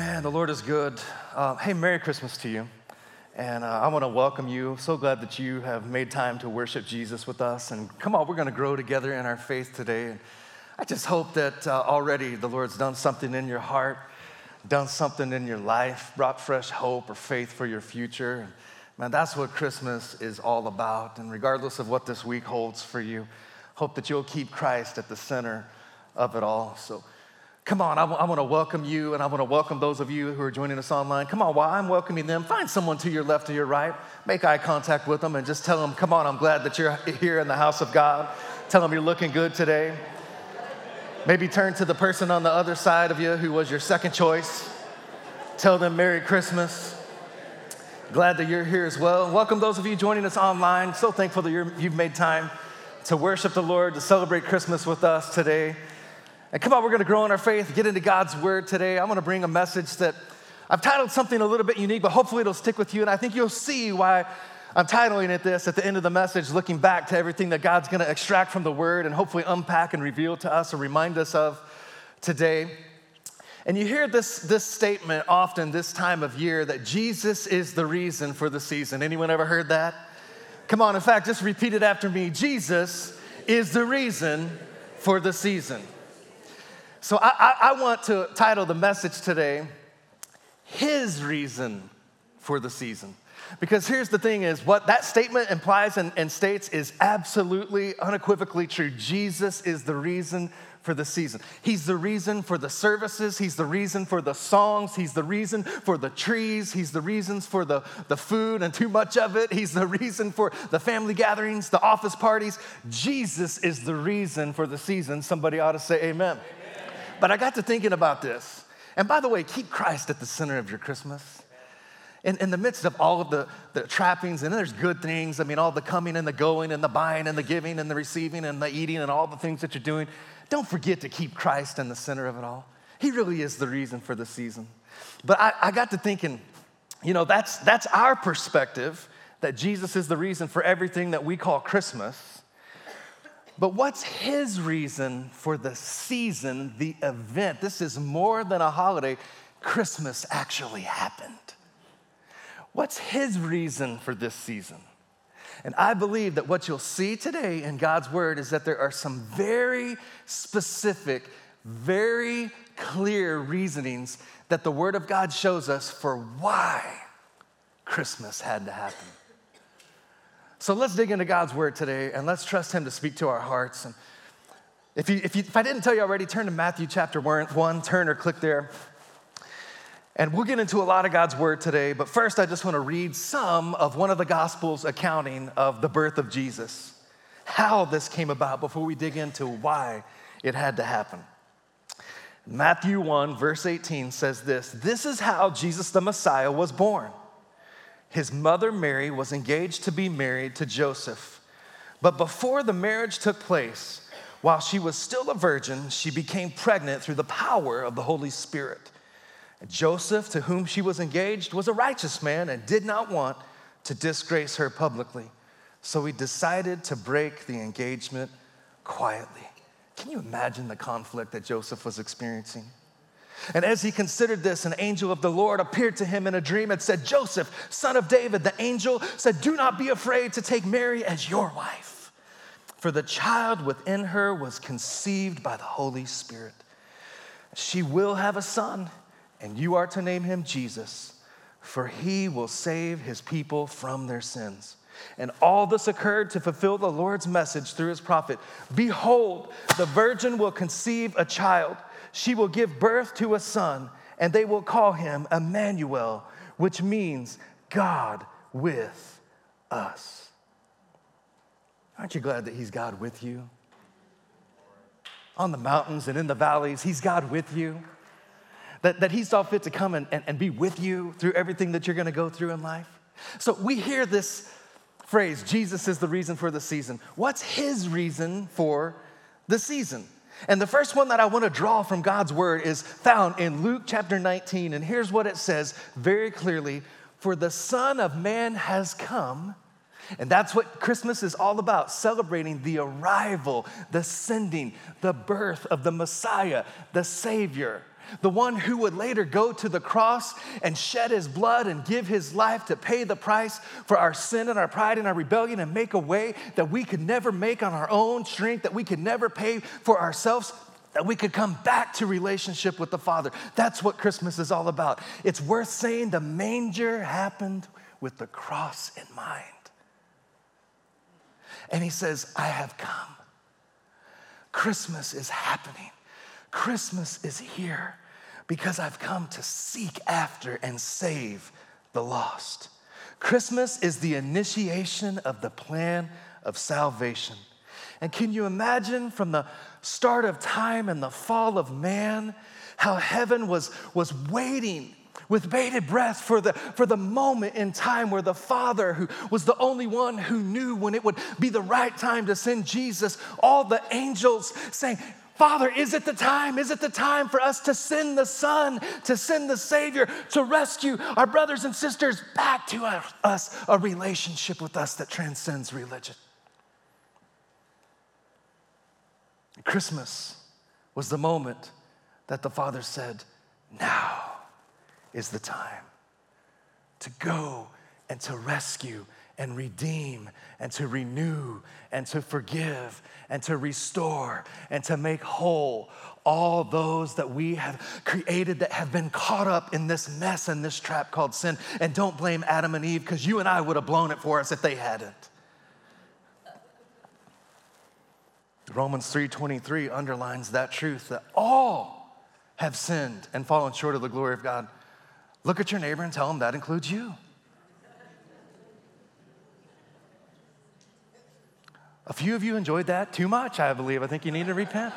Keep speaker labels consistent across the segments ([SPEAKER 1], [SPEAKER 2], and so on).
[SPEAKER 1] Man, the Lord is good. Uh, hey, Merry Christmas to you. And uh, I want to welcome you. So glad that you have made time to worship Jesus with us. And come on, we're going to grow together in our faith today. And I just hope that uh, already the Lord's done something in your heart, done something in your life, brought fresh hope or faith for your future. And man, that's what Christmas is all about. And regardless of what this week holds for you, hope that you'll keep Christ at the center of it all. So, Come on, I, w- I want to welcome you and I want to welcome those of you who are joining us online. Come on, while I'm welcoming them, find someone to your left or your right, make eye contact with them, and just tell them, Come on, I'm glad that you're here in the house of God. Tell them you're looking good today. Maybe turn to the person on the other side of you who was your second choice. Tell them Merry Christmas. Glad that you're here as well. Welcome those of you joining us online. So thankful that you've made time to worship the Lord, to celebrate Christmas with us today. And come on, we're going to grow in our faith, get into God's word today. I'm going to bring a message that I've titled something a little bit unique, but hopefully it'll stick with you. And I think you'll see why I'm titling it this at the end of the message, looking back to everything that God's going to extract from the word and hopefully unpack and reveal to us or remind us of today. And you hear this, this statement often this time of year that Jesus is the reason for the season. Anyone ever heard that? Come on, in fact, just repeat it after me. Jesus is the reason for the season. So I, I, I want to title the message today, His Reason for the Season. Because here's the thing is what that statement implies and, and, states is absolutely unequivocally true. Jesus is the reason for the season. He's the reason for the services. He's the reason for the songs. He's the reason for the trees. He's the reasons for the, the food and too much of it. He's the reason for the family gatherings, the office parties. Jesus is the reason for the season. Somebody ought to say amen. amen. But I got to thinking about this. And by the way, keep Christ at the center of your Christmas. In, in the midst of all of the, the trappings, and there's good things. I mean, all the coming and the going and the buying and the giving and the receiving and the eating and all the things that you're doing. Don't forget to keep Christ in the center of it all. He really is the reason for the season. But I, I got to thinking, you know, that's, that's our perspective that Jesus is the reason for everything that we call Christmas. But what's his reason for the season, the event? This is more than a holiday. Christmas actually happened. What's his reason for this season? And I believe that what you'll see today in God's word is that there are some very specific, very clear reasonings that the word of God shows us for why Christmas had to happen. So let's dig into God's word today and let's trust Him to speak to our hearts. And if, you, if, you, if I didn't tell you already, turn to Matthew chapter 1, turn or click there. And we'll get into a lot of God's word today, but first I just want to read some of one of the Gospels accounting of the birth of Jesus, how this came about before we dig into why it had to happen. Matthew 1, verse 18 says this This is how Jesus the Messiah was born his mother Mary was engaged to be married to Joseph. But before the marriage took place, while she was still a virgin, she became pregnant through the power of the Holy Spirit. Joseph, to whom she was engaged, was a righteous man and did not want to disgrace her publicly. So he decided to break the engagement quietly. Can you imagine the conflict that Joseph was experiencing? And as he considered this, an angel of the Lord appeared to him in a dream and said, Joseph, son of David, the angel said, Do not be afraid to take Mary as your wife, for the child within her was conceived by the Holy Spirit. She will have a son, and you are to name him Jesus, for he will save his people from their sins. And all this occurred to fulfill the Lord's message through his prophet Behold, the virgin will conceive a child she will give birth to a son, and they will call him Emmanuel, which means God with us. Aren't you glad that He's God with you? On the mountains and in the valleys, He's God with you. That, that He saw fit to come and, and, and be with you through everything that you're gonna go through in life. So we hear this phrase Jesus is the reason for the season. What's His reason for the season? And the first one that I want to draw from God's word is found in Luke chapter 19. And here's what it says very clearly For the Son of Man has come. And that's what Christmas is all about celebrating the arrival, the sending, the birth of the Messiah, the Savior. The one who would later go to the cross and shed his blood and give his life to pay the price for our sin and our pride and our rebellion and make a way that we could never make on our own strength, that we could never pay for ourselves, that we could come back to relationship with the Father. That's what Christmas is all about. It's worth saying the manger happened with the cross in mind. And he says, I have come. Christmas is happening. Christmas is here because I've come to seek after and save the lost. Christmas is the initiation of the plan of salvation. And can you imagine from the start of time and the fall of man how heaven was, was waiting with bated breath for the, for the moment in time where the Father, who was the only one who knew when it would be the right time to send Jesus, all the angels saying, Father, is it the time? Is it the time for us to send the Son, to send the Savior, to rescue our brothers and sisters back to us, a relationship with us that transcends religion? Christmas was the moment that the Father said, Now is the time to go and to rescue and redeem and to renew and to forgive and to restore and to make whole all those that we have created that have been caught up in this mess and this trap called sin. And don't blame Adam and Eve because you and I would have blown it for us if they hadn't. Romans 3:23 underlines that truth that all have sinned and fallen short of the glory of God. Look at your neighbor and tell him that includes you. A few of you enjoyed that too much, I believe. I think you need to repent.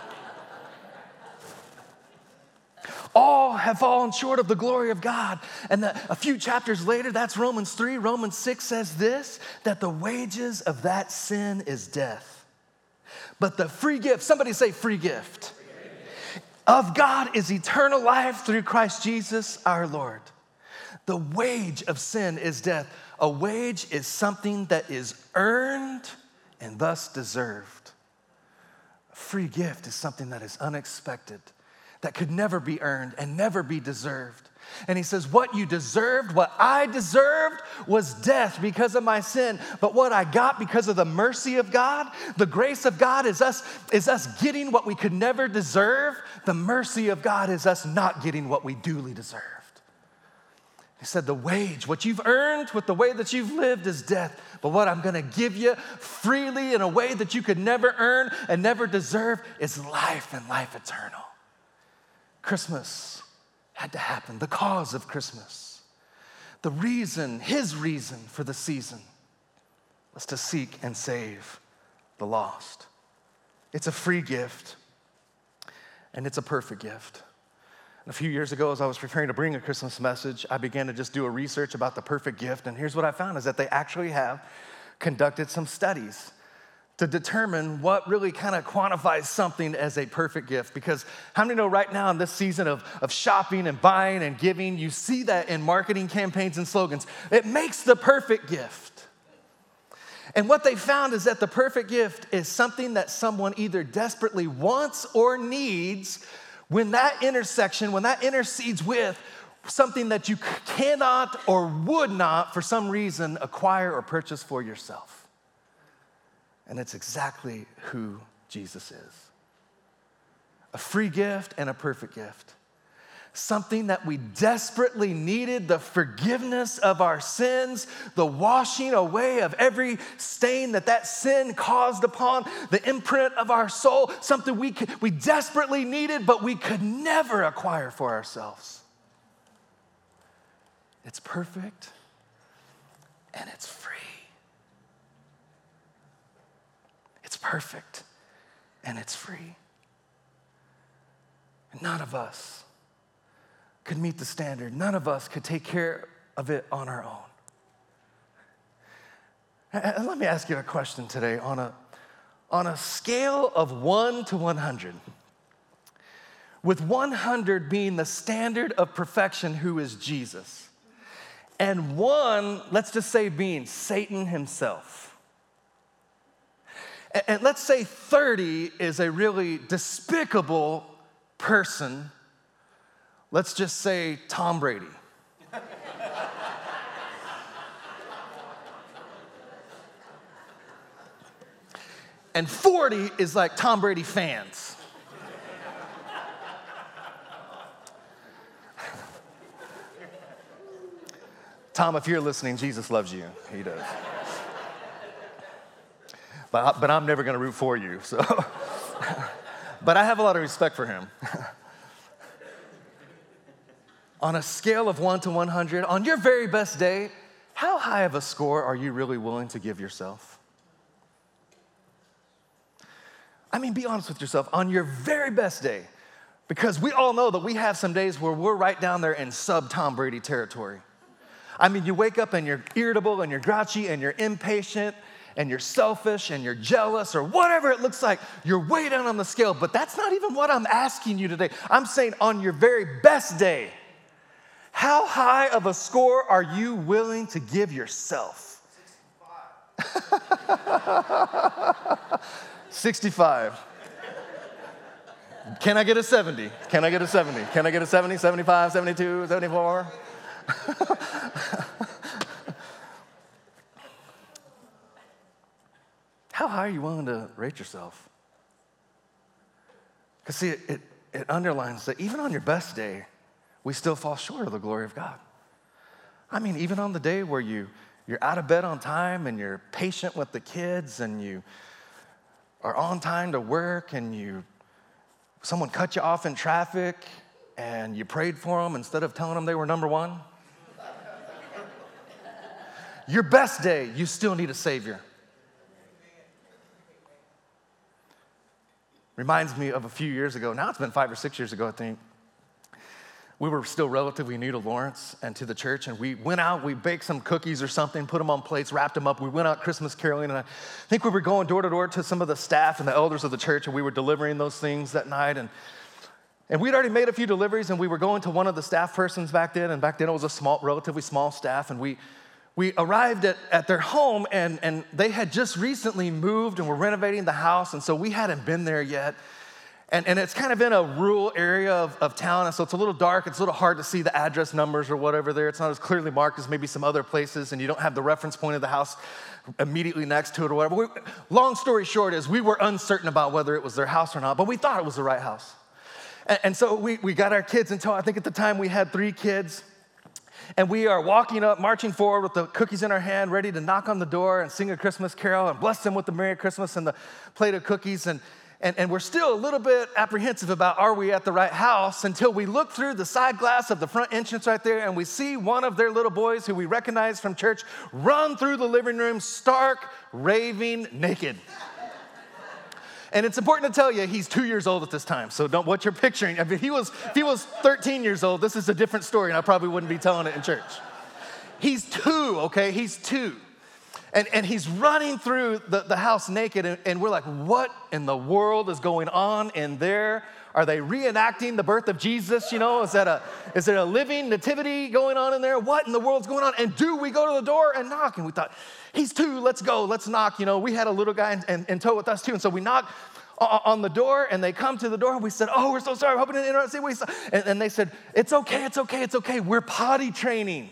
[SPEAKER 1] All have fallen short of the glory of God. And the, a few chapters later, that's Romans 3. Romans 6 says this that the wages of that sin is death. But the free gift, somebody say free gift, of God is eternal life through Christ Jesus our Lord. The wage of sin is death. A wage is something that is earned and thus deserved. A free gift is something that is unexpected, that could never be earned and never be deserved. And he says, What you deserved, what I deserved was death because of my sin. But what I got because of the mercy of God, the grace of God is us, is us getting what we could never deserve. The mercy of God is us not getting what we duly deserve. He said, The wage, what you've earned with the way that you've lived is death. But what I'm gonna give you freely in a way that you could never earn and never deserve is life and life eternal. Christmas had to happen, the cause of Christmas, the reason, his reason for the season was to seek and save the lost. It's a free gift, and it's a perfect gift. A few years ago, as I was preparing to bring a Christmas message, I began to just do a research about the perfect gift. And here's what I found is that they actually have conducted some studies to determine what really kind of quantifies something as a perfect gift. Because how many know right now in this season of, of shopping and buying and giving, you see that in marketing campaigns and slogans? It makes the perfect gift. And what they found is that the perfect gift is something that someone either desperately wants or needs when that intersection, when that intercedes with something that you cannot or would not, for some reason, acquire or purchase for yourself. And it's exactly who Jesus is a free gift and a perfect gift something that we desperately needed the forgiveness of our sins, the washing away of every stain that that sin caused upon the imprint of our soul, something we, could, we desperately needed, but we could never acquire for ourselves. It's perfect and it's free. It's perfect and it's free. none of us could meet the standard. None of us could take care of it on our own. And let me ask you a question today on a, on a scale of 1 to 100, with 100 being the standard of perfection, who is Jesus, and one, let's just say, being Satan himself. And let's say 30 is a really despicable person let's just say Tom Brady. and 40 is like Tom Brady fans. Tom, if you're listening, Jesus loves you. He does. but, but I'm never going to root for you. So, but I have a lot of respect for him. on a scale of one to 100, on your very best day, how high of a score are you really willing to give yourself? I mean, be honest with yourself. On your very best day, because we all know that we have some days where we're right down there in sub Tom Brady territory. I mean, you wake up and you're irritable and you're grouchy and you're impatient and you're selfish and you're jealous or whatever it looks like. You're way down on the scale, but that's not even what I'm asking you today. I'm saying on your very best day, how high of a score are you willing to give yourself? 65. 65. Can I get a 70? Can I get a 70? Can I get a 70, 75, 72, 74? How high are you willing to rate yourself? Because, see, it, it, it underlines that even on your best day, we still fall short of the glory of God. I mean, even on the day where you, you're out of bed on time and you're patient with the kids and you are on time to work and you someone cut you off in traffic and you prayed for them instead of telling them they were number one your best day, you still need a Savior. Reminds me of a few years ago. Now it's been five or six years ago, I think. We were still relatively new to Lawrence and to the church, and we went out, we baked some cookies or something, put them on plates, wrapped them up. We went out Christmas caroling, and I think we were going door to door to some of the staff and the elders of the church, and we were delivering those things that night. And, and we'd already made a few deliveries, and we were going to one of the staff persons back then, and back then it was a small, relatively small staff, and we we arrived at, at their home and, and they had just recently moved and were renovating the house. And so we hadn't been there yet. And, and it's kind of in a rural area of, of town. And so it's a little dark. It's a little hard to see the address numbers or whatever there. It's not as clearly marked as maybe some other places. And you don't have the reference point of the house immediately next to it or whatever. We, long story short is we were uncertain about whether it was their house or not, but we thought it was the right house. And, and so we, we got our kids until I think at the time we had three kids. And we are walking up, marching forward with the cookies in our hand, ready to knock on the door and sing a Christmas carol and bless them with the Merry Christmas and the plate of cookies. And, and, and we're still a little bit apprehensive about are we at the right house until we look through the side glass of the front entrance right there and we see one of their little boys who we recognize from church run through the living room, stark, raving naked. And it's important to tell you, he's two years old at this time. So don't what you're picturing. If he was, if he was 13 years old, this is a different story, and I probably wouldn't be telling it in church. He's two, okay? He's two. And, and he's running through the, the house naked, and, and we're like, what in the world is going on in there? Are they reenacting the birth of Jesus? You know, is that a is there a living nativity going on in there? What in the world's going on? And do we go to the door and knock? And we thought, he's two, let's go, let's knock. You know, we had a little guy in, in, in tow with us too. And so we knock on the door and they come to the door and we said, Oh, we're so sorry, hoping to interrupt. And, and they said, It's okay, it's okay, it's okay. We're potty training.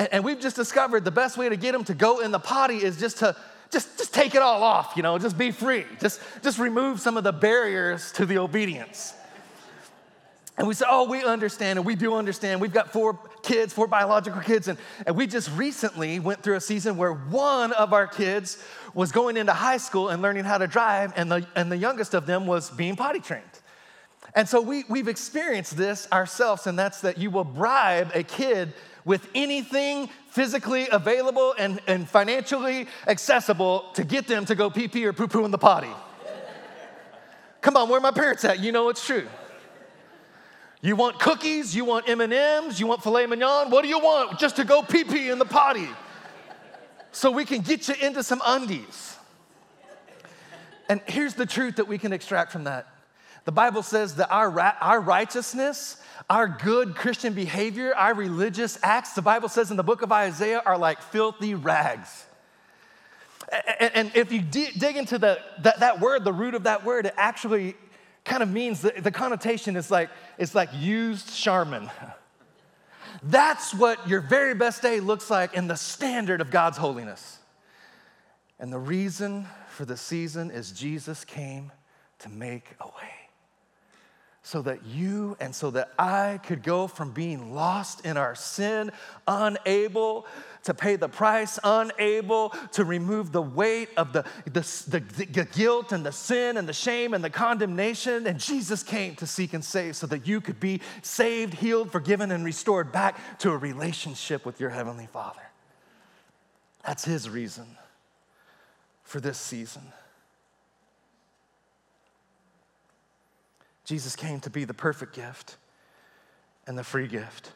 [SPEAKER 1] And, and we've just discovered the best way to get them to go in the potty is just to just, just take it all off, you know, just be free. Just, just remove some of the barriers to the obedience. And we said, Oh, we understand, and we do understand. We've got four kids, four biological kids, and, and we just recently went through a season where one of our kids was going into high school and learning how to drive, and the, and the youngest of them was being potty trained. And so we, we've experienced this ourselves, and that's that you will bribe a kid with anything physically available and, and financially accessible to get them to go pee pee or poo poo in the potty. Come on, where are my parents at? You know it's true. You want cookies? You want M&Ms? You want filet mignon? What do you want? Just to go pee pee in the potty. So we can get you into some undies. And here's the truth that we can extract from that. The Bible says that our, our righteousness, our good Christian behavior, our religious acts, the Bible says in the book of Isaiah, are like filthy rags. And if you dig into the, that, that word, the root of that word, it actually kind of means the, the connotation is like it's like used Charmin. That's what your very best day looks like in the standard of God's holiness. And the reason for the season is Jesus came to make a way so that you and so that I could go from being lost in our sin, unable to pay the price, unable to remove the weight of the, the, the, the, guilt and the sin and the shame and the condemnation. And Jesus came to seek and save so that you could be saved, healed, forgiven, and restored back to a relationship with your Heavenly Father. That's His reason for this season. Jesus came to be the perfect gift and the free gift,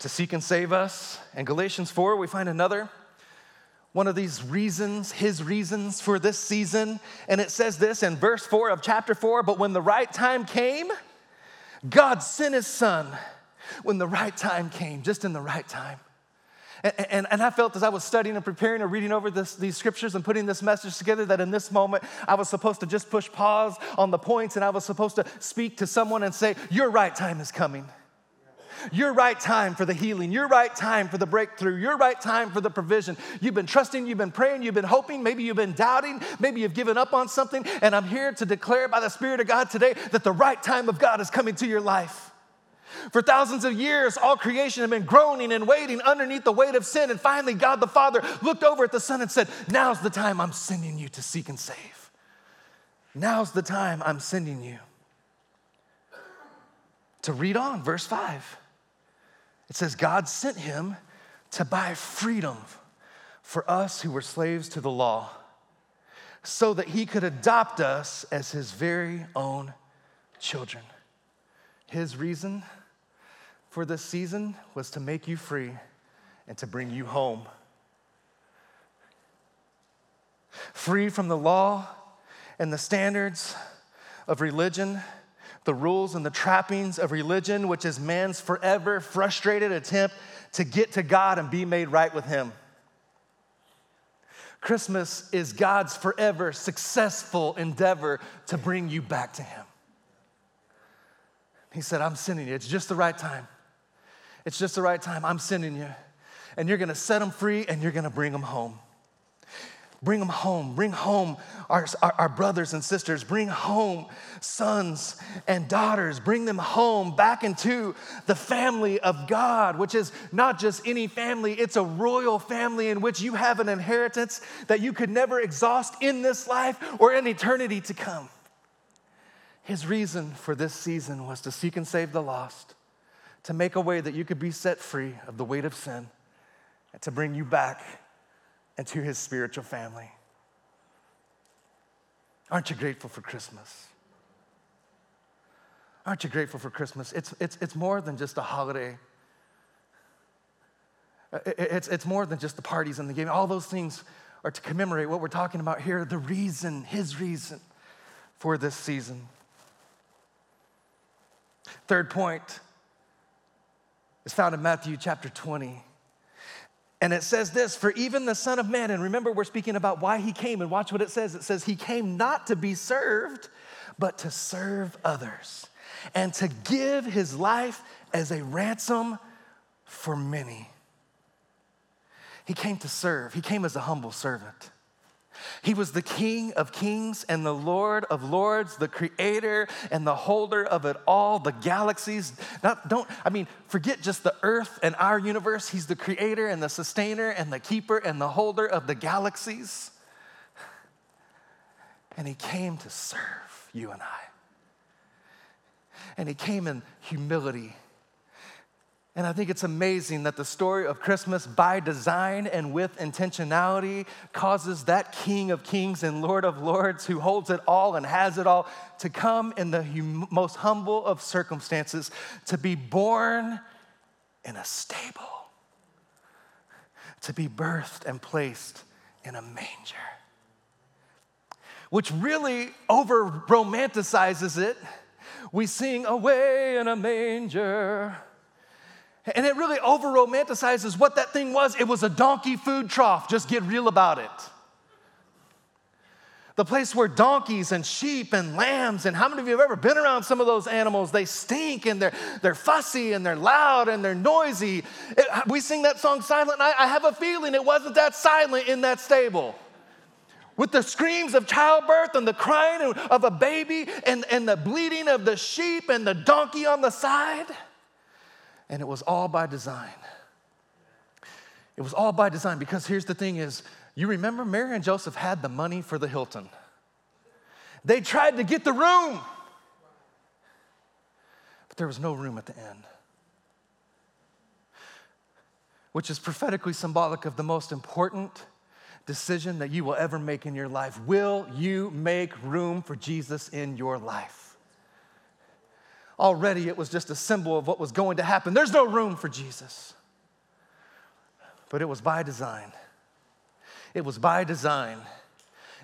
[SPEAKER 1] to seek and save us. In Galatians 4, we find another one of these reasons, his reasons for this season. And it says this in verse 4 of chapter 4 But when the right time came, God sent his son. When the right time came, just in the right time. And, and, I felt as I was studying and preparing and reading over this, these scriptures and putting this message together that in this moment I was supposed to just push pause on the points and I was supposed to speak to someone and say, Your right time is coming. Your right time for the healing, your right time for the breakthrough, your right time for the provision. You've been trusting, you've been praying, you've been hoping, maybe you've been doubting, maybe you've given up on something. And I'm here to declare by the Spirit of God today that the right time of God is coming to your life. For thousands of years, all creation had been groaning and waiting underneath the weight of sin. And finally, God the Father looked over at the Son and said, Now's the time I'm sending you to seek and save. Now's the time I'm sending you. To read on, verse 5. It says, God sent him to buy freedom for us who were slaves to the law, so that he could adopt us as his very own children. His reason for this season was to make you free and to bring you home. Free from the law and the standards of religion, the rules and the trappings of religion, which is man's forever frustrated attempt to get to God and be made right with Him. Christmas is God's forever successful endeavor to bring you back to Him. He said, I'm sending you. It's just the right time. It's just the right time. I'm sending you. And you're going to set them free and you're going to bring them home. Bring them home. Bring home our, our, our, brothers and sisters. Bring home sons and daughters. Bring them home back into the family of God, which is not just any family, it's a royal family in which you have an inheritance that you could never exhaust in this life or in eternity to come. His reason for this season was to seek and save the lost to make a way that you could be set free of the weight of sin and to bring you back into his spiritual family. Aren't you grateful for Christmas? Aren't you grateful for Christmas? It's, it's, it's more than just a holiday. Uh, it's, it's more than just the parties and the game. All those things are to commemorate what we're talking about here the reason, his reason for this season. Third point is found in Matthew chapter 20. And it says this For even the Son of Man, and remember, we're speaking about why he came, and watch what it says. It says, He came not to be served, but to serve others, and to give his life as a ransom for many. He came to serve, he came as a humble servant. He was the King of kings and the Lord of lords, the creator and the holder of it all, the galaxies. Not, don't, I mean, forget just the earth and our universe. He's the creator and the sustainer and the keeper and the holder of the galaxies. And he came to serve you and I. And he came in humility and I think it's amazing that the story of Christmas, by design and with intentionality, causes that King of Kings and Lord of Lords who holds it all and has it all to come in the hum- most humble of circumstances, to be born in a stable, to be birthed and placed in a manger, which really over romanticizes it. We sing, Away in a manger and it really over romanticizes what that thing was. It was a donkey food trough. Just get real about it. the place where donkeys and sheep and lambs, and how many of you have ever been around some of those animals? They stink and they're, they're fussy and they're loud and they're noisy. It, we sing that song Silent Night. I have a feeling it wasn't that silent in that stable. With the screams of childbirth and the crying of a baby and, and the bleating of the sheep and the donkey on the side. And it was all by design. It was all by design because here's the thing is you remember Mary and Joseph had the money for the Hilton. They tried to get the room, but there was no room at the end. Which is prophetically symbolic of the most important decision that you will ever make in your life. Will you make room for Jesus in your life? Already it was just a symbol of what was going to happen. There's no room for Jesus. But it was by design. It was by design.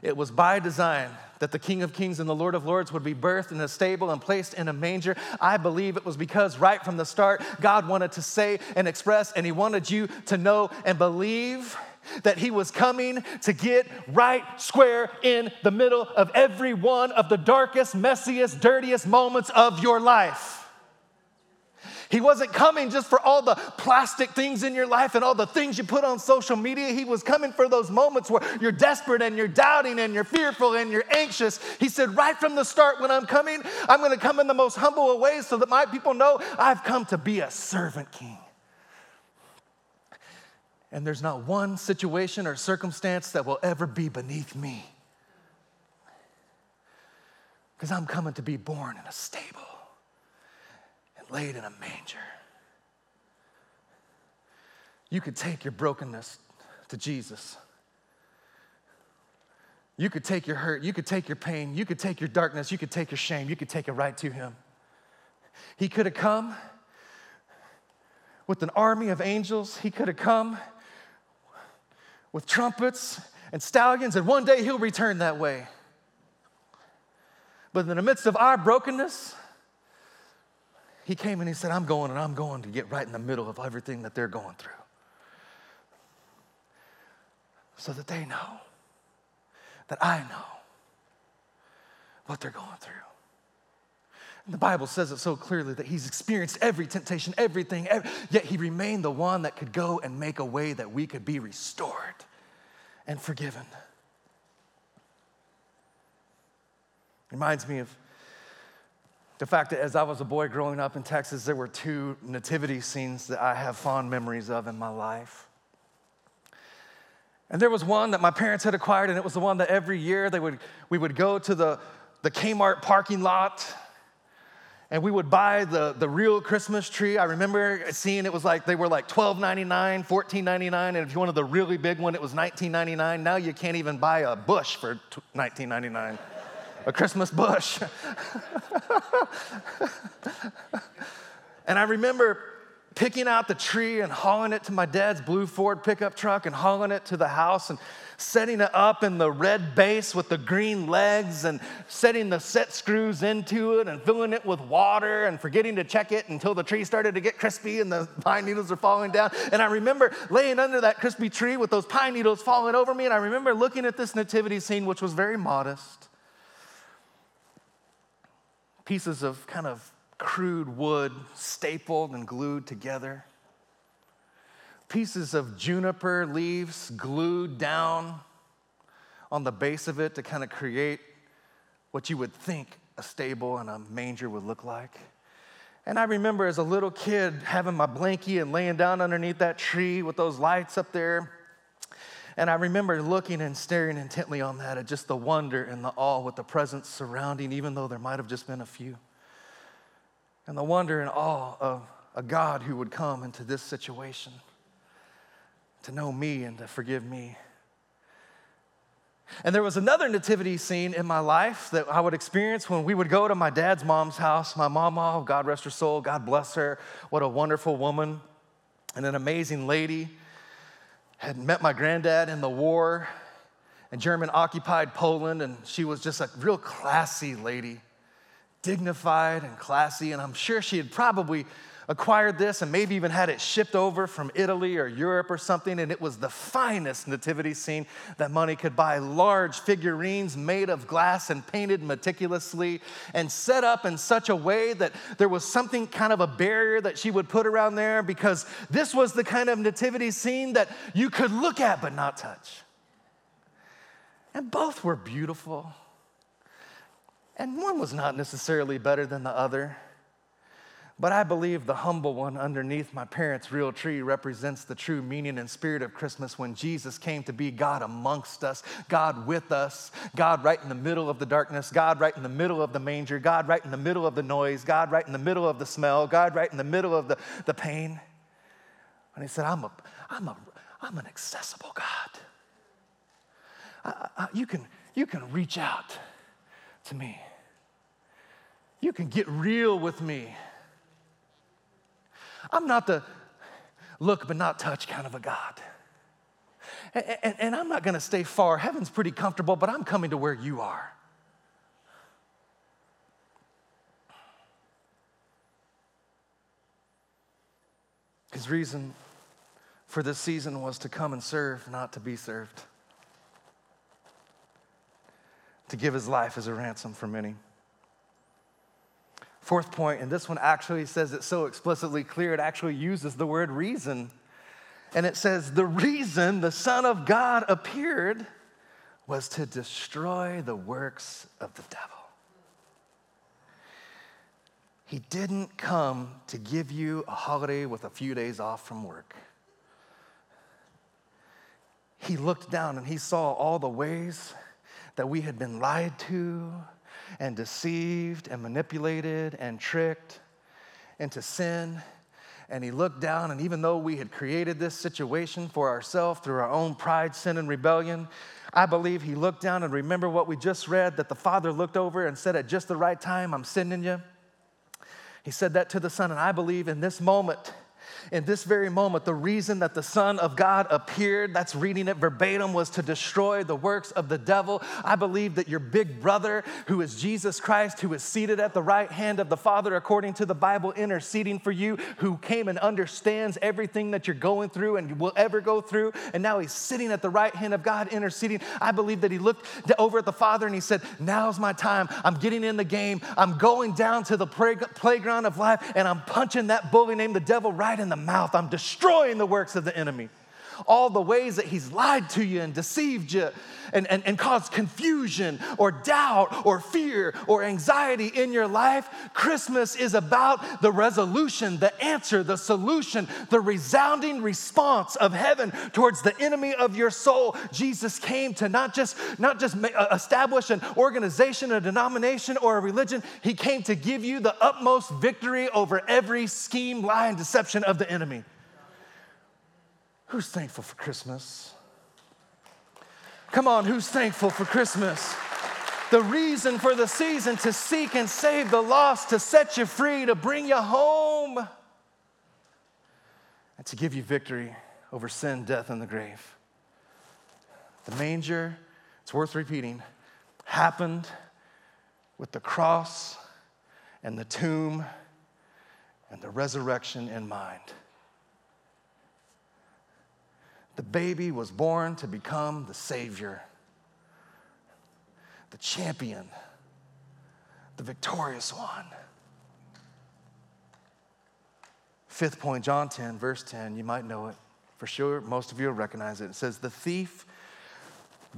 [SPEAKER 1] It was by design that the King of Kings and the Lord of Lords would be birthed in a stable and placed in a manger. I believe it was because right from the start, God wanted to say and express, and He wanted you to know and believe that He was coming to get right square in the middle of every one of the darkest, messiest, dirtiest moments of your life. He wasn't coming just for all the plastic things in your life and all the things you put on social media. He was coming for those moments where you're desperate and you're doubting and you're fearful and you're anxious. He said, Right from the start, when I'm coming, I'm going to come in the most humble of ways so that my people know I've come to be a servant king. And there's not one situation or circumstance that will ever be beneath me. Because I'm coming to be born in a stable and laid in a manger. You could take your brokenness to Jesus. You could take your hurt, you could take your pain, you could take your darkness, you could take your shame, you could take it right to Him. He could have come with an army of angels, He could have come with trumpets and stallions, and one day He'll return that way. But in the midst of our brokenness, he came and he said, I'm going and I'm going to get right in the middle of everything that they're going through. So that they know that I know what they're going through. And the Bible says it so clearly that he's experienced every temptation, everything, every, yet he remained the one that could go and make a way that we could be restored and forgiven. Reminds me of the fact that as I was a boy growing up in Texas, there were two nativity scenes that I have fond memories of in my life. And there was one that my parents had acquired, and it was the one that every year they would, we would go to the, the Kmart parking lot and we would buy the, the real Christmas tree. I remember seeing it was like they were like $12.99, $14.99, and if you wanted the really big one, it was $19.99. Now you can't even buy a bush for $19.99 a Christmas bush. and I remember picking out the tree and hauling it to my dad's blue Ford pickup truck and hauling it to the house and setting it up in the red base with the green legs and setting the set screws into it and filling it with water and forgetting to check it until the tree started to get crispy and the pine needles are falling down. And I remember laying under that crispy tree with those pine needles falling over me. And I remember looking at this nativity scene, which was very modest pieces of kind of crude wood stapled and glued together, pieces of juniper leaves glued down on the base of it to kind of create what you would think a stable and a manger would look like. And I remember as a little kid having my blankie and laying down underneath that tree with those lights up there and I remember looking and staring intently on that at just the wonder and the awe with the presence surrounding, even though there might have just been a few. And the wonder and awe of a God who would come into this situation to know me and to forgive me. And there was another nativity scene in my life that I would experience when we would go to my dad's mom's house. My mama, God rest her soul, God bless her. What a wonderful woman and an amazing lady had met my granddad in the war in German occupied Poland, and she was just a real classy lady, dignified and classy. And I'm sure she had probably acquired this and maybe even had it shipped over from Italy or Europe or something, and it was the finest nativity scene that money could buy. Large figurines made of glass and painted meticulously and set up in such a way that there was something kind of a barrier that she would put around there because this was the kind of nativity scene that you could look at but not touch. And both were beautiful. And one was not necessarily better than the other. But I believe the humble one underneath my parents' real tree represents the true meaning and spirit of Christmas when Jesus came to be God amongst us, God with us, God right in the middle of the darkness, God right in the middle of the manger, God right in the middle of the noise, God right in the middle of the smell, God right in the middle of the, the pain. And he said, I'm, a, I'm, a, I'm an accessible God. I, I, you, can, you can reach out to me. You can get real with me. I'm not the look but not touch kind of a God. And, and, and I'm not going to stay far. Heaven's pretty comfortable, but I'm coming to where you are. His reason for this season was to come and serve, not to be served, to give his life as a ransom for many. Fourth point, and this one actually says it so explicitly clear, it actually uses the word reason. And it says, The reason the Son of God appeared was to destroy the works of the devil. He didn't come to give you a holiday with a few days off from work. He looked down and he saw all the ways that we had been lied to, and deceived and manipulated and tricked into sin. And he looked down, and even though we had created this situation for ourselves through our own pride, sin, and rebellion, I believe he looked down and remember what we just read that the Father looked over and said, At just the right time, I'm sending you. He said that to the Son, and I believe in this moment, in this very moment, the reason that the Son of God appeared, that's reading it verbatim, was to destroy the works of the devil. I believe that your big brother, who is Jesus Christ, who is seated at the right hand of the Father, according to the Bible, interceding for you, who came and understands everything that you're going through and will ever go through, and now he's sitting at the right hand of God interceding. I believe that he looked over at the Father and he said, Now's my time. I'm getting in the game. I'm going down to the playground of life and I'm punching that bully named the devil right in the mouth. I'm destroying the works of the enemy. All the ways that he's lied to you and deceived you and, and, and caused confusion or doubt or fear or anxiety in your life. Christmas is about the resolution, the answer, the solution, the resounding response of heaven towards the enemy of your soul. Jesus came to not just, not just uh, establish an organization, a denomination, or a religion, he came to give you the utmost victory over every scheme, lie, and deception of the enemy. Who's thankful for Christmas? Come on, who's thankful for Christmas? The reason for the season to seek and save the lost, to set you free, to bring you home, and to give you victory over sin, death, and the grave. The manger, it's worth repeating, happened with the cross and the tomb and the resurrection in mind. The baby was born to become the Savior, the champion, the victorious one. Fifth point, John 10, verse 10, you might know it for sure. Most of you will recognize it. It says, The thief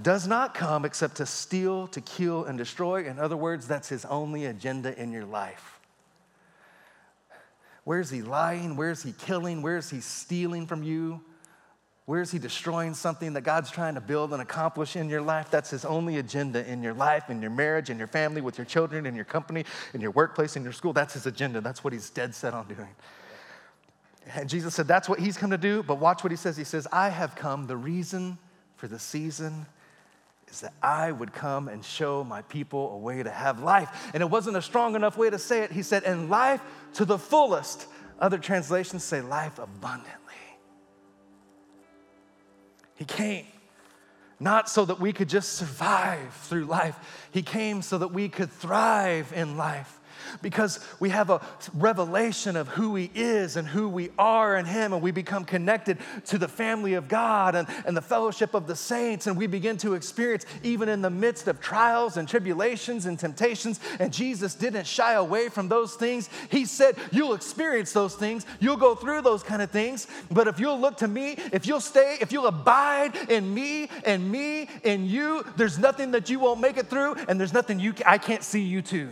[SPEAKER 1] does not come except to steal, to kill, and destroy. In other words, that's his only agenda in your life. Where's he lying? Where's he killing? Where's he stealing from you? Where is he destroying something that God's trying to build and accomplish in your life? That's his only agenda in your life, in your marriage, in your family, with your children, in your company, in your workplace, in your school. That's his agenda. That's what he's dead set on doing. And Jesus said, That's what he's come to do. But watch what he says. He says, I have come. The reason for the season is that I would come and show my people a way to have life. And it wasn't a strong enough way to say it. He said, And life to the fullest. Other translations say life abundantly. He came not so that we could just survive through life, He came so that we could thrive in life. Because we have a revelation of who He is and who we are in Him, and we become connected to the family of God and, and the fellowship of the saints, and we begin to experience, even in the midst of trials and tribulations and temptations, and Jesus didn't shy away from those things. He said, You'll experience those things, you'll go through those kind of things, but if you'll look to me, if you'll stay, if you'll abide in me and me and you, there's nothing that you won't make it through, and there's nothing you I can't see you to.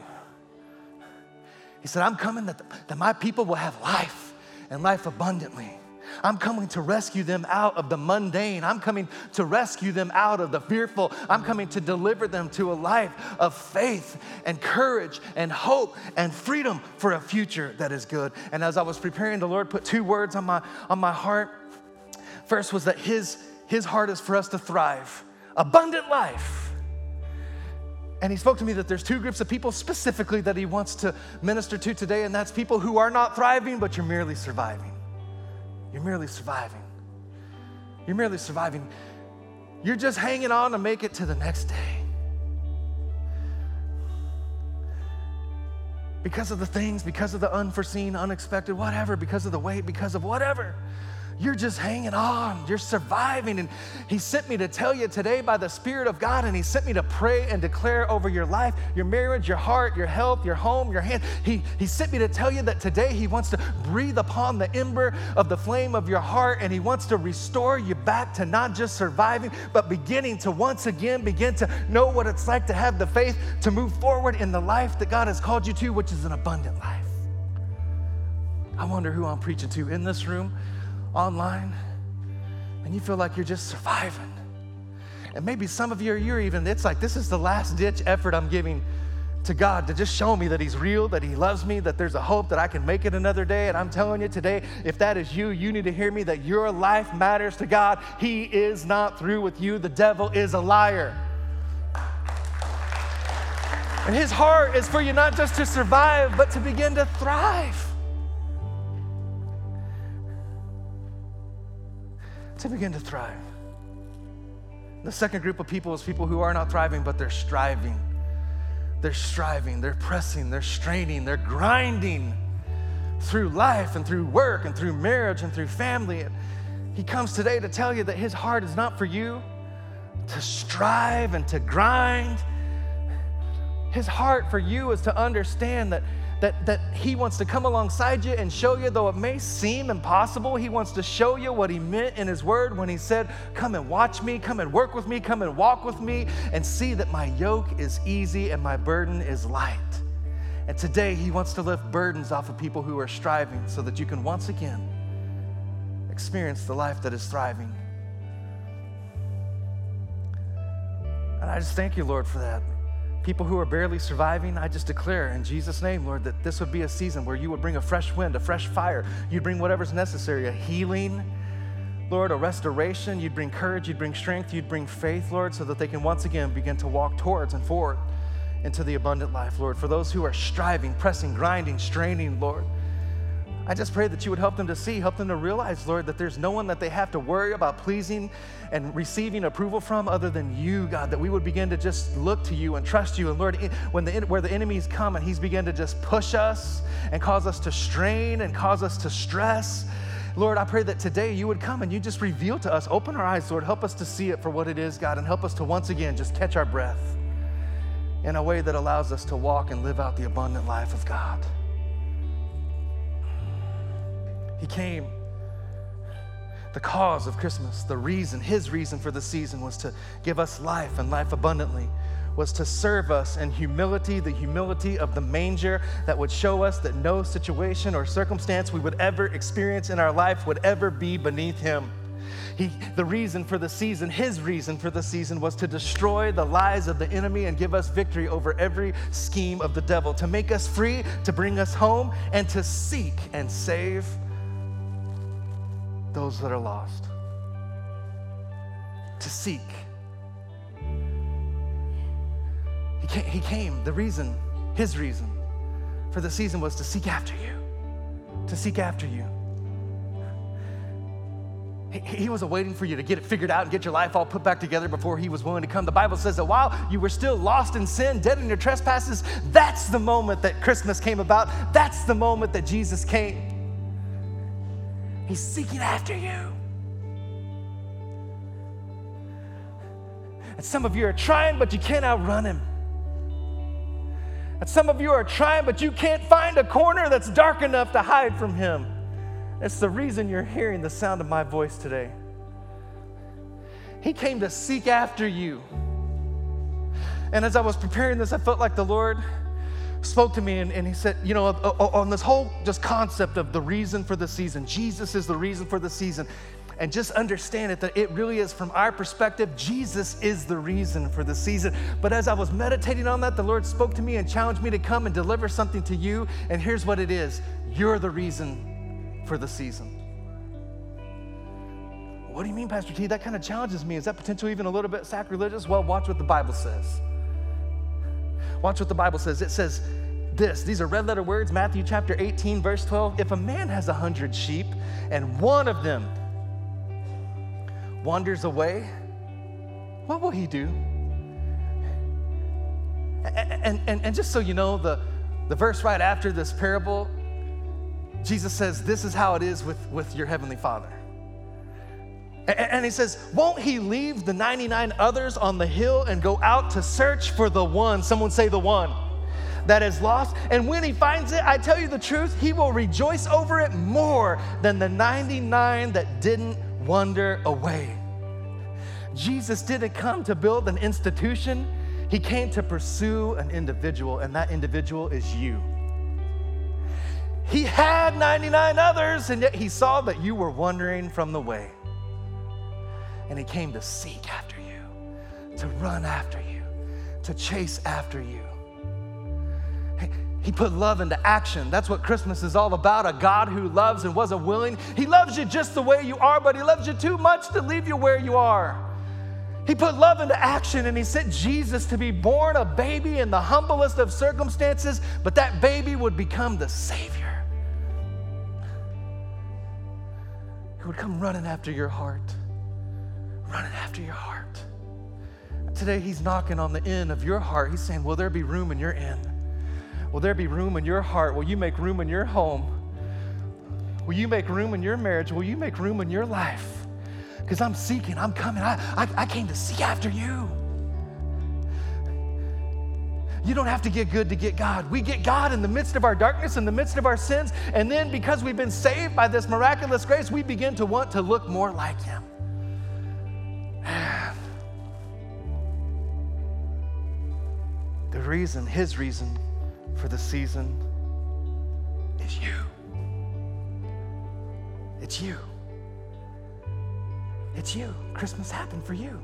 [SPEAKER 1] He said, I'm coming that, the, that my people will have life and life abundantly. I'm coming to rescue them out of the mundane. I'm coming to rescue them out of the fearful. I'm coming to deliver them to a life of faith and courage and hope and freedom for a future that is good. And as I was preparing, the Lord put two words on my, on my heart. First was that his, his heart is for us to thrive, abundant life and he spoke to me that there's two groups of people specifically that he wants to minister to today, and that's people who are not thriving, but you're merely surviving. You're merely surviving. You're merely surviving. You're just hanging on to make it to the next day. Because of the things, because of the unforeseen, unexpected, whatever, because of the weight, because of whatever. You're just hanging on. You're surviving. And He sent me to tell you today by the Spirit of God, and He sent me to pray and declare over your life, your marriage, your heart, your health, your home, your hand. He, he sent me to tell you that today He wants to breathe upon the ember of the flame of your heart, and He wants to restore you back to not just surviving, but beginning to once again begin to know what it's like to have the faith to move forward in the life that God has called you to, which is an abundant life. I wonder who I'm preaching to in this room online and you feel like you're just surviving. And maybe some of you are you're even, it's like this is the last ditch effort I'm giving to God to just show me that He's real, that He loves me, that there's a hope that I can make it another day. And I'm telling you today, if that is you, you need to hear me that your life matters to God. He is not through with you, the devil is a liar. And His heart is for you not just to survive, but to begin to thrive. To begin to thrive. The second group of people is people who are not thriving, but they're striving. They're striving, they're pressing, they're straining, they're grinding through life and through work and through marriage and through family. And he comes today to tell you that his heart is not for you to strive and to grind. His heart for you is to understand that that, that He wants to come alongside you and show you, though it may seem impossible, He wants to show you what He meant in His Word when He said, Come and watch me, come and work with me, come and walk with me, and see that my yoke is easy and my burden is light. And today, He wants to lift burdens off of people who are striving so that you can once again experience the life that is thriving. And I just thank you, Lord, for that people who are barely surviving, I just declare in Jesus' name, Lord, that this would be a season where you would bring a fresh wind, a fresh fire. You'd bring whatever's necessary, a healing, Lord, a restoration. You'd bring courage, you'd bring strength, you'd bring faith, Lord, so that they can once again begin to walk towards and forward into the abundant life, Lord. For those who are striving, pressing, grinding, straining, Lord. I just pray that you would help them to see, help them to realize, Lord, that there's no one that they have to worry about pleasing and receiving approval from other than you, God, that we would begin to just look to you and trust you. And Lord, when the, where the enemy's come and he's begun to just push us and cause us to strain and cause us to stress, Lord, I pray that today you would come and you just reveal to us, open our eyes, Lord, help us to see it for what it is, God, and help us to once again just catch our breath in a way that allows us to walk and live out the abundant life of God. He came. The cause of Christmas, the reason, his reason for the season was to give us life and life abundantly, was to serve us in humility, the humility of the manger that would show us that no situation or circumstance we would ever experience in our life would ever be beneath him. He, the reason for the season, his reason for the season, was to destroy the lies of the enemy and give us victory over every scheme of the devil, to make us free, to bring us home, and to seek and save those that are lost, to seek. He came, he came, the reason, his reason for the season was to seek after you, to seek after you. He, he wasn't waiting for you to get it figured out and get your life all put back together before he was willing to come. The Bible says that while you were still lost in sin, dead in your trespasses, that's the moment that Christmas came about. That's the moment that Jesus came. He's seeking after you. And some of you are trying, but you can't outrun him. And some of you are trying, but you can't find a corner that's dark enough to hide from Him. It's the reason you're hearing the sound of my voice today. He came to seek after you. And as I was preparing this, I felt like the Lord spoke to me and, and he said, you know, uh, uh, on this whole just concept of the reason for the season, Jesus is the reason for the season and just understand it that it really is from our perspective, Jesus is the reason for the season. But as I was meditating on that, the Lord spoke to me and challenged me to come and deliver something to you. And here's what it is you're the reason for the season. What do you mean, Pastor T? That kind of challenges me. Is that potentially even a little bit sacrilegious? Well, watch what the Bible says. Watch what the Bible says. It says, this. These are red letter words, Matthew chapter 18, verse 12. If a man has a hundred sheep and one of them wanders away, what will he do? And, and, and just so you know, the, the verse right after this parable, Jesus says, This is how it is with, with your heavenly Father. And, he says, Won't he leave the 99 others on the hill and go out to search for the one? Someone say, The one that is lost. And when he finds it, I tell you the truth, he will rejoice over it more than the 99 that didn't wander away. Jesus didn't come to build an institution, he came to pursue an individual, and that individual is you. He had 99 others, and yet he saw that you were wandering from the way. And he came to seek after you, to run after you, to chase after you. He put love into action. That's what Christmas is all about a God who loves and wasn't willing. He loves you just the way you are, but He loves you too much to leave you where you are. He put love into action and He sent Jesus to be born a baby in the humblest of circumstances, but that baby would become the Savior. He would come running after your heart, running after your heart. Today, He's knocking on the end of your heart. He's saying, Will there be room in your end? Will there be room in your heart? Will you make room in your home? Will you make room in your marriage? Will you make room in your life? Because I'm seeking, I'm coming. I, I, I came to seek after you. You don't have to get good to get God. We get God in the midst of our darkness, in the midst of our sins, and then because we've been saved by this miraculous grace, we begin to want to look more like Him. Reason, His reason, for the season is you. It's you. It's you. Christmas happened for you.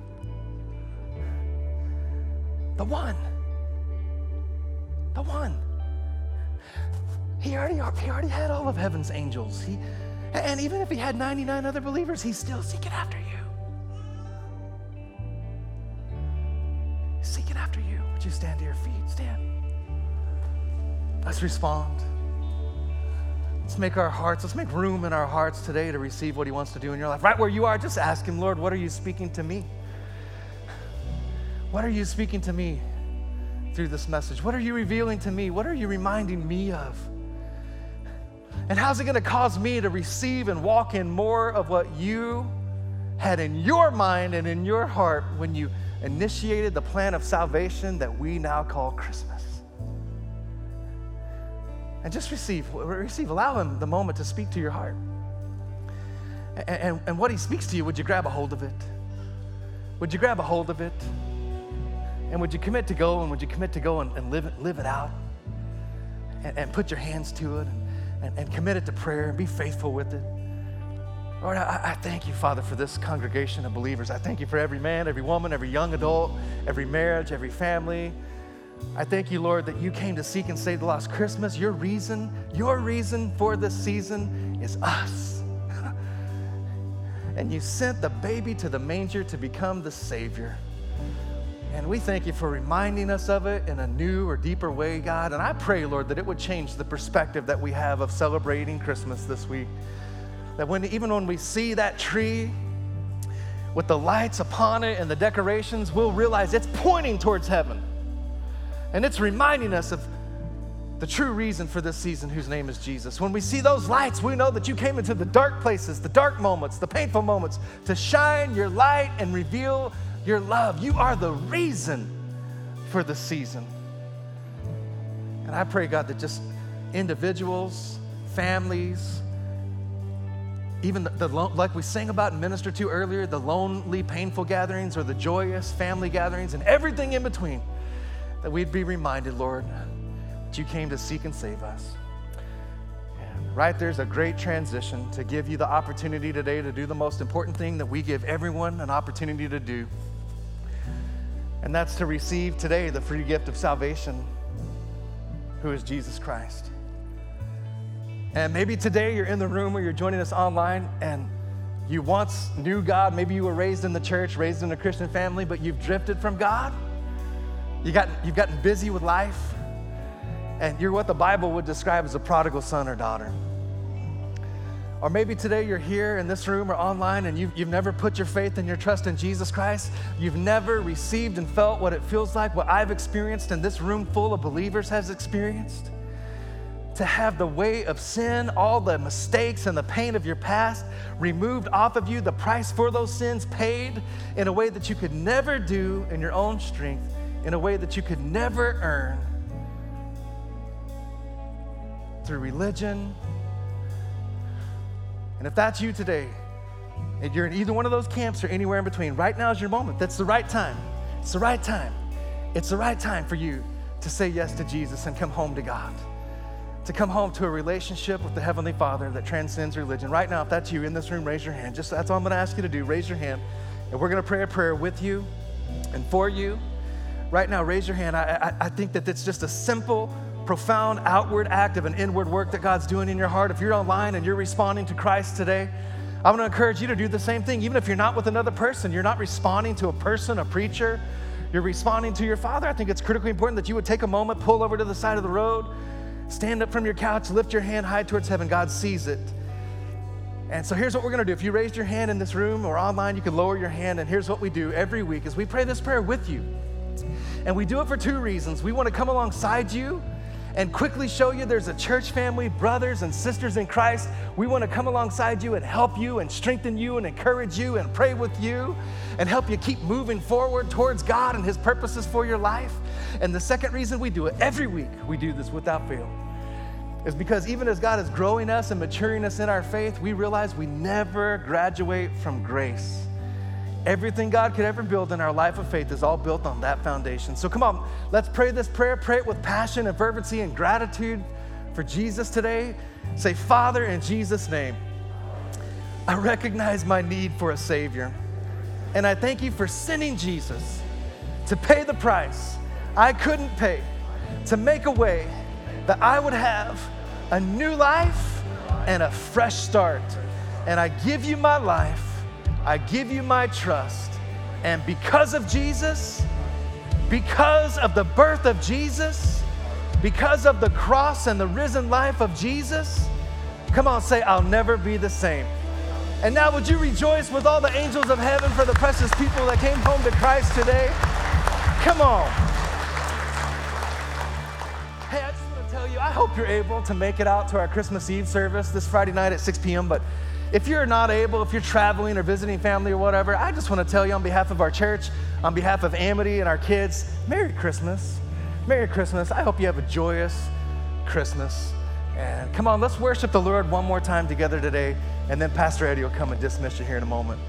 [SPEAKER 1] The one. The one. He already, he already had all of heaven's angels. He, and even if he had 99 other believers, he's still seeking after you. seeking after you. Would you stand to your feet? Stand. Let's respond. Let's make our hearts, let's make room in our hearts today to receive what He wants to do in your life. Right where you are, just ask Him, Lord, what are you speaking to me? What are you speaking to me through this message? What are you revealing to me? What are you reminding me of? And how's it going to cause me to receive and walk in more of what you had in your mind and in your heart when you initiated the plan of salvation that we now call Christmas? and just receive, receive, allow him the moment to speak to your heart. And, and, and what he speaks to you, would you grab a hold of it? Would you grab a hold of it? And would you commit to go and would you commit to go and, and live, it, live it out? And, and put your hands to it and, and, and commit it to prayer and be faithful with it. Lord, I, I, thank you, Father, for this congregation of believers. I thank you for every man, every woman, every young adult, every marriage, every family, I thank you, Lord, that you came to seek and save the lost. Christmas, your reason, your reason for this season is us. and you sent the baby to the manger to become the Savior. And we thank you for reminding us of it in a new or deeper way, God. And I pray, Lord, that it would change the perspective that we have of celebrating Christmas this week. That when, even when we see that tree with the lights upon it and the decorations, we'll realize it's pointing towards heaven. And it's reminding us of the true reason for this season, whose name is Jesus. When we see those lights, we know that you came into the dark places, the dark moments, the painful moments, to shine your light and reveal your love. You are the reason for the season. And I pray, God, that just individuals, families, even the, the like we sang about and ministered to earlier, the lonely, painful gatherings or the joyous family gatherings and everything in between, that we'd be reminded, Lord, that you came to seek and save us. Right there's a great transition to give you the opportunity today to do the most important thing that we give everyone an opportunity to do. And that's to receive today the free gift of salvation, who is Jesus Christ. And maybe today you're in the room or you're joining us online and you once knew God. Maybe you were raised in the church, raised in a Christian family, but you've drifted from God. You got, you've gotten busy with life, and you're what the Bible would describe as a prodigal son or daughter. Or maybe today you're here in this room or online and you've, you've never put your faith and your trust in Jesus Christ. You've never received and felt what it feels like, what I've experienced and this room full of believers has experienced to have the weight of sin, all the mistakes and the pain of your past removed off of you, the price for those sins paid in a way that you could never do in your own strength, in a way that you could never earn through religion. And if that's you today, and you're in either one of those camps or anywhere in between, right now is your moment. That's the right time. It's the right time. It's the right time for you to say yes to Jesus and come home to God to come home to a relationship with the Heavenly Father that transcends religion. Right now, if that's you in this room, raise your hand. Just that's all I'm going to ask you to do. Raise your hand. And we're going to pray a prayer with you and for you. Right now, raise your hand. I, I, I think that it's just a simple, profound outward act of an inward work that God's doing in your heart. If you're online and you're responding to Christ today, I want to encourage you to do the same thing. Even if you're not with another person, you're not responding to a person, a preacher, you're responding to your Father. I think it's critically important that you would take a moment, pull over to the side of the road, Stand up from your couch, lift your hand high towards heaven. God sees it. And so here's what we're going to do. If you raised your hand in this room or online, you can lower your hand. And here's what we do every week is we pray this prayer with you. And we do it for two reasons. We want to come alongside you and quickly show you there's a church family, brothers and sisters in Christ. We want to come alongside you and help you and strengthen you and encourage you and pray with you and help you keep moving forward towards God and His purposes for your life. And the second reason we do it every week, we do this without fail, is because even as God is growing us and maturing us in our faith, we realize we never graduate from grace. Everything God could ever build in our life of faith is all built on that foundation. So come on, let's pray this prayer. Pray it with passion and fervency and gratitude for Jesus today. Say, Father, in Jesus' name, I recognize my need for a Savior. And I thank you for sending Jesus to pay the price I couldn't pay to make a way that I would have a new life and a fresh start. And I give you my life, I give you my trust. And because of Jesus, because of the birth of Jesus, because of the cross and the risen life of Jesus, come on, say, I'll never be the same. And now, would you rejoice with all the angels of heaven for the precious people that came home to Christ today? Come on. Hey, I just want to tell you, I hope you're able to make it out to our Christmas Eve service this Friday night at 6 p.m. But if you're not able, if you're traveling or visiting family or whatever, I just want to tell you on behalf of our church, on behalf of Amity and our kids, Merry Christmas. Merry Christmas. I hope you have a joyous Christmas. And come on, let's worship the Lord one more time together today. And then Pastor Eddie will come and dismiss you here in a moment.